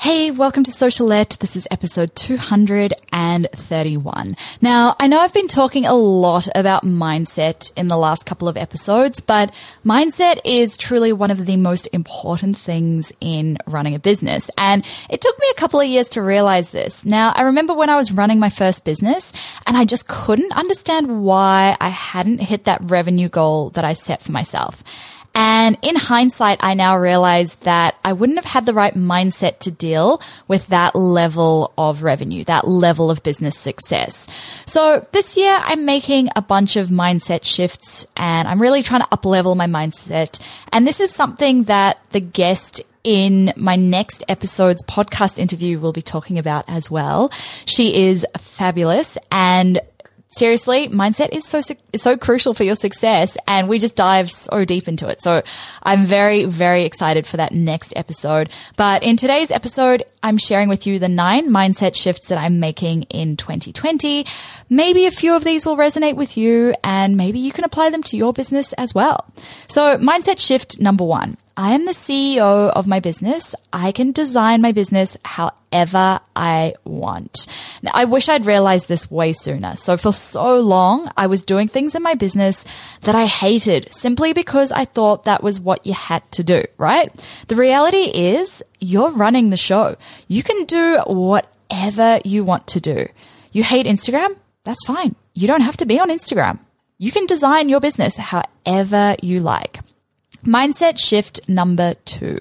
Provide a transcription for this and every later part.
Hey, welcome to Socialette. This is episode 231. Now, I know I've been talking a lot about mindset in the last couple of episodes, but mindset is truly one of the most important things in running a business. And it took me a couple of years to realize this. Now, I remember when I was running my first business and I just couldn't understand why I hadn't hit that revenue goal that I set for myself. And in hindsight, I now realize that I wouldn't have had the right mindset to deal with that level of revenue, that level of business success. So this year I'm making a bunch of mindset shifts and I'm really trying to up level my mindset. And this is something that the guest in my next episode's podcast interview will be talking about as well. She is fabulous and seriously, mindset is so so crucial for your success, and we just dive so deep into it. So I'm very very excited for that next episode. But in today's episode, I'm sharing with you the nine mindset shifts that I'm making in 2020. Maybe a few of these will resonate with you, and maybe you can apply them to your business as well. So mindset shift number one. I am the CEO of my business. I can design my business however I want. Now, I wish I'd realized this way sooner. So for so long, I was doing things in my business that I hated simply because I thought that was what you had to do, right? The reality is you're running the show. You can do whatever you want to do. You hate Instagram? That's fine. You don't have to be on Instagram. You can design your business however you like. Mindset shift number two.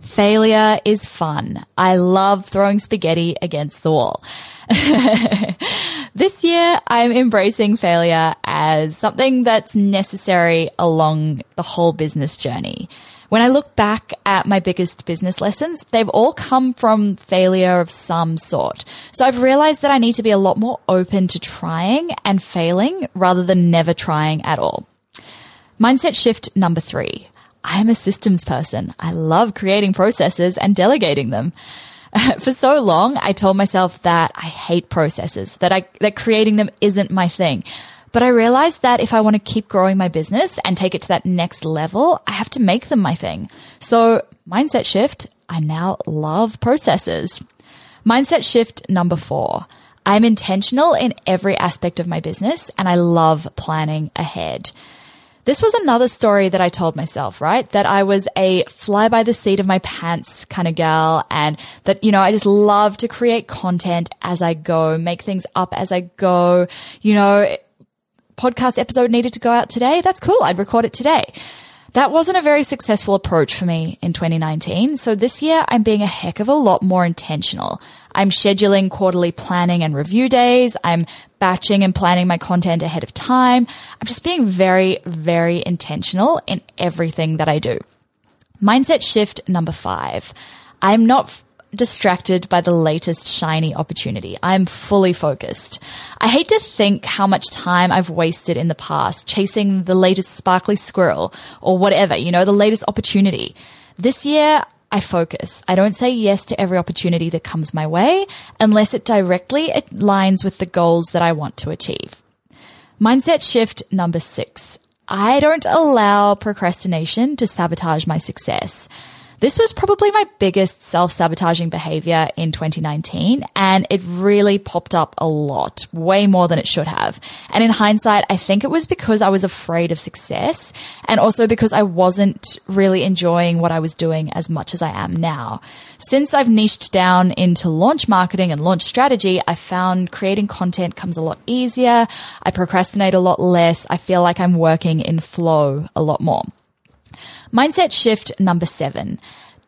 Failure is fun. I love throwing spaghetti against the wall. this year, I'm embracing failure as something that's necessary along the whole business journey. When I look back at my biggest business lessons, they've all come from failure of some sort. So I've realized that I need to be a lot more open to trying and failing rather than never trying at all. Mindset shift number three. I'm a systems person. I love creating processes and delegating them. For so long, I told myself that I hate processes, that I, that creating them isn't my thing. But I realized that if I want to keep growing my business and take it to that next level, I have to make them my thing. So mindset shift. I now love processes. Mindset shift number four. I'm intentional in every aspect of my business and I love planning ahead. This was another story that I told myself, right? That I was a fly by the seat of my pants kind of gal and that, you know, I just love to create content as I go, make things up as I go. You know, podcast episode needed to go out today. That's cool. I'd record it today. That wasn't a very successful approach for me in 2019. So this year I'm being a heck of a lot more intentional. I'm scheduling quarterly planning and review days. I'm batching and planning my content ahead of time. I'm just being very, very intentional in everything that I do. Mindset shift number five. I'm not distracted by the latest shiny opportunity. I'm fully focused. I hate to think how much time I've wasted in the past chasing the latest sparkly squirrel or whatever, you know, the latest opportunity. This year, I focus. I don't say yes to every opportunity that comes my way unless it directly aligns with the goals that I want to achieve. Mindset shift number six. I don't allow procrastination to sabotage my success. This was probably my biggest self sabotaging behavior in 2019, and it really popped up a lot, way more than it should have. And in hindsight, I think it was because I was afraid of success and also because I wasn't really enjoying what I was doing as much as I am now. Since I've niched down into launch marketing and launch strategy, I found creating content comes a lot easier. I procrastinate a lot less. I feel like I'm working in flow a lot more. Mindset shift number seven.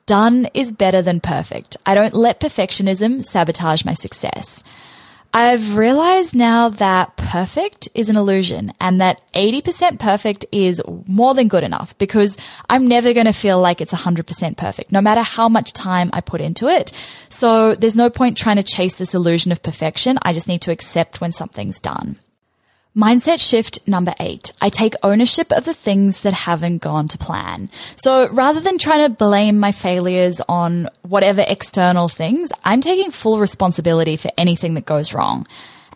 Done is better than perfect. I don't let perfectionism sabotage my success. I've realized now that perfect is an illusion and that 80% perfect is more than good enough because I'm never going to feel like it's 100% perfect, no matter how much time I put into it. So there's no point trying to chase this illusion of perfection. I just need to accept when something's done. Mindset shift number eight. I take ownership of the things that haven't gone to plan. So rather than trying to blame my failures on whatever external things, I'm taking full responsibility for anything that goes wrong.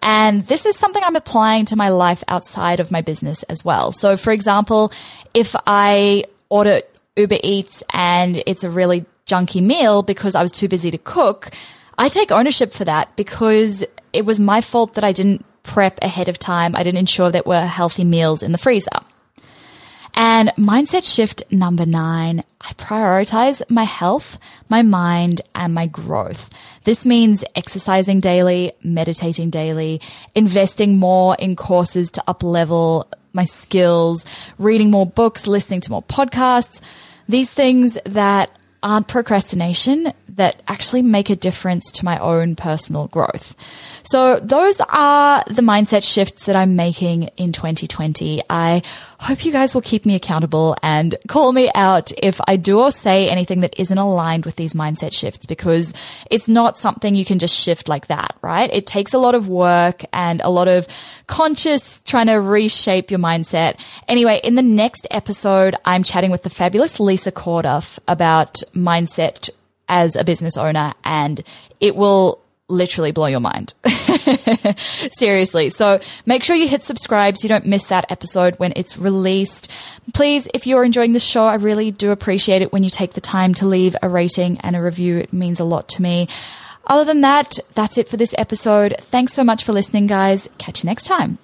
And this is something I'm applying to my life outside of my business as well. So for example, if I order Uber Eats and it's a really junky meal because I was too busy to cook, I take ownership for that because it was my fault that I didn't prep ahead of time. I didn't ensure there were healthy meals in the freezer. And mindset shift number nine, I prioritize my health, my mind, and my growth. This means exercising daily, meditating daily, investing more in courses to up level my skills, reading more books, listening to more podcasts. These things that aren't procrastination that actually make a difference to my own personal growth. So those are the mindset shifts that I'm making in 2020. I hope you guys will keep me accountable and call me out if I do or say anything that isn't aligned with these mindset shifts because it's not something you can just shift like that, right? It takes a lot of work and a lot of conscious trying to reshape your mindset. Anyway, in the next episode, I'm chatting with the fabulous Lisa Corduff about mindset as a business owner and it will literally blow your mind. Seriously. So make sure you hit subscribe so you don't miss that episode when it's released. Please, if you're enjoying the show, I really do appreciate it when you take the time to leave a rating and a review. It means a lot to me. Other than that, that's it for this episode. Thanks so much for listening, guys. Catch you next time.